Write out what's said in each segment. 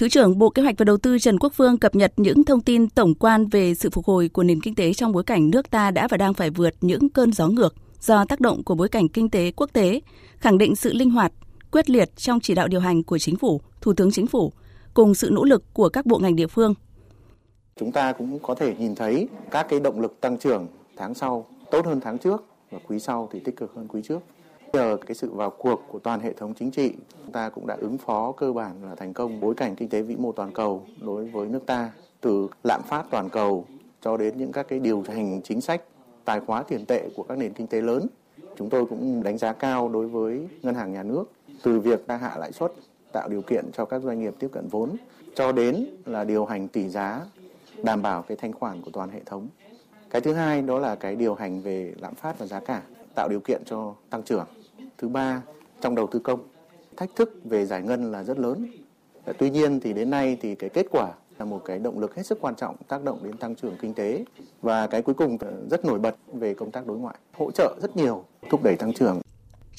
Thứ trưởng Bộ Kế hoạch và Đầu tư Trần Quốc Phương cập nhật những thông tin tổng quan về sự phục hồi của nền kinh tế trong bối cảnh nước ta đã và đang phải vượt những cơn gió ngược do tác động của bối cảnh kinh tế quốc tế, khẳng định sự linh hoạt, quyết liệt trong chỉ đạo điều hành của chính phủ, Thủ tướng Chính phủ cùng sự nỗ lực của các bộ ngành địa phương. Chúng ta cũng có thể nhìn thấy các cái động lực tăng trưởng tháng sau tốt hơn tháng trước và quý sau thì tích cực hơn quý trước. Nhờ cái sự vào cuộc của toàn hệ thống chính trị, chúng ta cũng đã ứng phó cơ bản là thành công bối cảnh kinh tế vĩ mô toàn cầu đối với nước ta, từ lạm phát toàn cầu cho đến những các cái điều hành chính sách tài khóa tiền tệ của các nền kinh tế lớn. Chúng tôi cũng đánh giá cao đối với ngân hàng nhà nước từ việc ta hạ lãi suất, tạo điều kiện cho các doanh nghiệp tiếp cận vốn cho đến là điều hành tỷ giá đảm bảo cái thanh khoản của toàn hệ thống. Cái thứ hai đó là cái điều hành về lạm phát và giá cả, tạo điều kiện cho tăng trưởng. Thứ ba, trong đầu tư công, thách thức về giải ngân là rất lớn. Tuy nhiên thì đến nay thì cái kết quả là một cái động lực hết sức quan trọng tác động đến tăng trưởng kinh tế và cái cuối cùng ờ, rất nổi bật về công tác đối ngoại, hỗ trợ rất nhiều thúc đẩy tăng trưởng.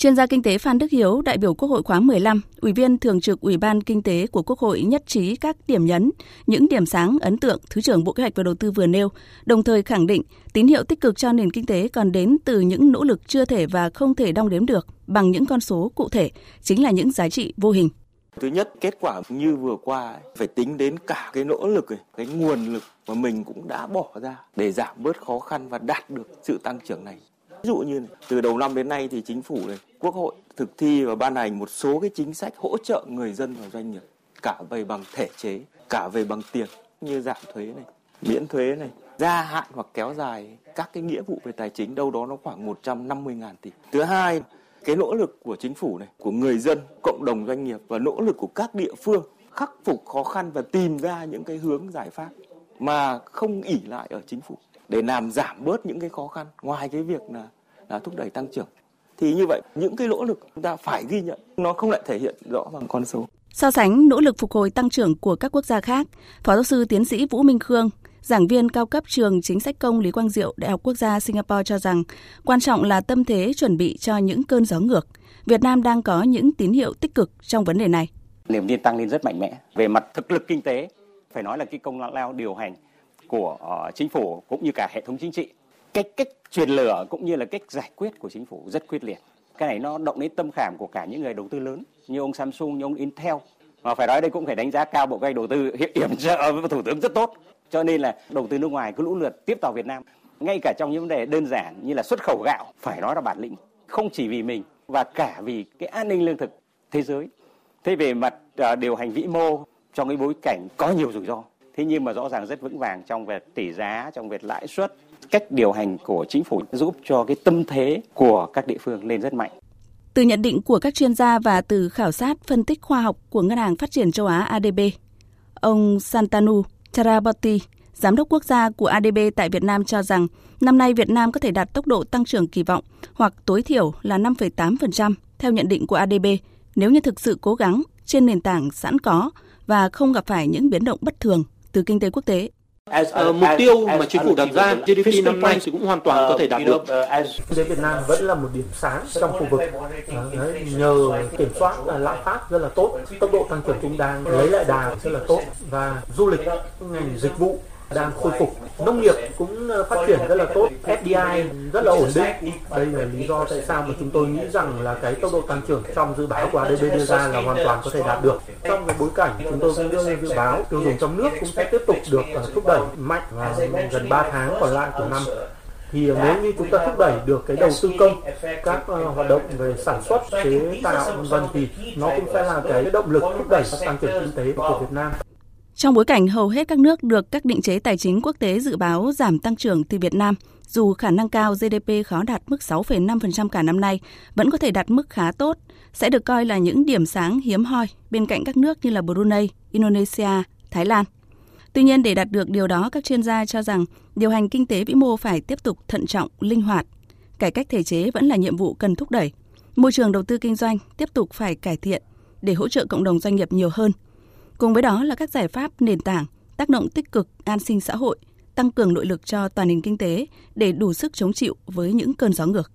Chuyên gia kinh tế Phan Đức Hiếu, đại biểu Quốc hội khóa 15, Ủy viên Thường trực Ủy ban Kinh tế của Quốc hội nhất trí các điểm nhấn, những điểm sáng ấn tượng Thứ trưởng Bộ Kế hoạch và Đầu tư vừa nêu, đồng thời khẳng định tín hiệu tích cực cho nền kinh tế còn đến từ những nỗ lực chưa thể và không thể đong đếm được bằng những con số cụ thể, chính là những giá trị vô hình. Thứ nhất, kết quả như vừa qua phải tính đến cả cái nỗ lực, cái nguồn lực mà mình cũng đã bỏ ra để giảm bớt khó khăn và đạt được sự tăng trưởng này. Ví dụ như từ đầu năm đến nay thì chính phủ này, quốc hội thực thi và ban hành một số cái chính sách hỗ trợ người dân và doanh nghiệp cả về bằng thể chế, cả về bằng tiền như giảm thuế này, miễn thuế này, gia hạn hoặc kéo dài các cái nghĩa vụ về tài chính đâu đó nó khoảng 150 ngàn tỷ. Thứ hai, cái nỗ lực của chính phủ này, của người dân, cộng đồng doanh nghiệp và nỗ lực của các địa phương khắc phục khó khăn và tìm ra những cái hướng giải pháp mà không ỉ lại ở chính phủ để làm giảm bớt những cái khó khăn ngoài cái việc là là thúc đẩy tăng trưởng thì như vậy những cái nỗ lực chúng ta phải ghi nhận nó không lại thể hiện rõ bằng con số So sánh nỗ lực phục hồi tăng trưởng của các quốc gia khác, Phó giáo sư tiến sĩ Vũ Minh Khương, giảng viên cao cấp trường chính sách công Lý Quang Diệu, Đại học Quốc gia Singapore cho rằng quan trọng là tâm thế chuẩn bị cho những cơn gió ngược. Việt Nam đang có những tín hiệu tích cực trong vấn đề này. Niềm tin tăng lên rất mạnh mẽ. Về mặt thực lực kinh tế, phải nói là cái công lao điều hành của uh, chính phủ cũng như cả hệ thống chính trị. Cái cách truyền lửa cũng như là cách giải quyết của chính phủ rất quyết liệt. Cái này nó động đến tâm khảm của cả những người đầu tư lớn như ông Samsung như ông Intel. Mà phải nói đây cũng phải đánh giá cao bộ ngành đầu tư hiện yểm trợ với thủ tướng rất tốt. Cho nên là đầu tư nước ngoài cứ lũ lượt tiếp vào Việt Nam. Ngay cả trong những vấn đề đơn giản như là xuất khẩu gạo phải nói là bản lĩnh. Không chỉ vì mình và cả vì cái an ninh lương thực thế giới. Thế về mặt ờ, điều hành vĩ mô trong cái bối cảnh có nhiều rủi ro thế nhưng mà rõ ràng rất vững vàng trong việc tỷ giá trong việc lãi suất cách điều hành của chính phủ giúp cho cái tâm thế của các địa phương lên rất mạnh. Từ nhận định của các chuyên gia và từ khảo sát phân tích khoa học của Ngân hàng Phát triển châu Á ADB, ông Santanu Charabotti, giám đốc quốc gia của ADB tại Việt Nam cho rằng năm nay Việt Nam có thể đạt tốc độ tăng trưởng kỳ vọng hoặc tối thiểu là 5,8% theo nhận định của ADB nếu như thực sự cố gắng trên nền tảng sẵn có và không gặp phải những biến động bất thường từ kinh tế quốc tế. Uh, mục tiêu mà chính phủ đặt ra GDP năm nay thì cũng hoàn toàn có thể đạt được. Kinh tế Việt Nam vẫn là một điểm sáng trong khu vực. Đấy, nhờ kiểm soát lạm phát rất là tốt, tốc độ tăng trưởng cũng đang lấy lại đà rất là tốt và du lịch ngành dịch vụ đang khôi phục. Nông nghiệp cũng ờ, phát triển rất là tốt FDI rất là ổn định. Đây là lý do tại sao mà chúng tôi nghĩ rằng là cái tốc độ tăng trưởng trong dự báo của ADB đưa ra là hoàn toàn có thể đạt được. Trong cái bối cảnh chúng tôi cũng đưa dự báo tiêu dùng trong nước cũng sẽ tiếp tục được ờ, thúc đẩy mạnh và gần 3 tháng còn lại của năm. Thì nếu như chúng ta thúc đẩy được cái đầu tư công các uh, hoạt động về sản xuất chế tạo vân vân thì nó cũng sẽ là cái động lực thúc đẩy tăng trưởng kinh tế của Việt Nam trong bối cảnh hầu hết các nước được các định chế tài chính quốc tế dự báo giảm tăng trưởng thì Việt Nam, dù khả năng cao GDP khó đạt mức 6,5% cả năm nay, vẫn có thể đạt mức khá tốt, sẽ được coi là những điểm sáng hiếm hoi bên cạnh các nước như là Brunei, Indonesia, Thái Lan. Tuy nhiên để đạt được điều đó, các chuyên gia cho rằng điều hành kinh tế vĩ mô phải tiếp tục thận trọng, linh hoạt. Cải cách thể chế vẫn là nhiệm vụ cần thúc đẩy. Môi trường đầu tư kinh doanh tiếp tục phải cải thiện để hỗ trợ cộng đồng doanh nghiệp nhiều hơn – Cùng với đó là các giải pháp nền tảng, tác động tích cực an sinh xã hội, tăng cường nội lực cho toàn nền kinh tế để đủ sức chống chịu với những cơn gió ngược.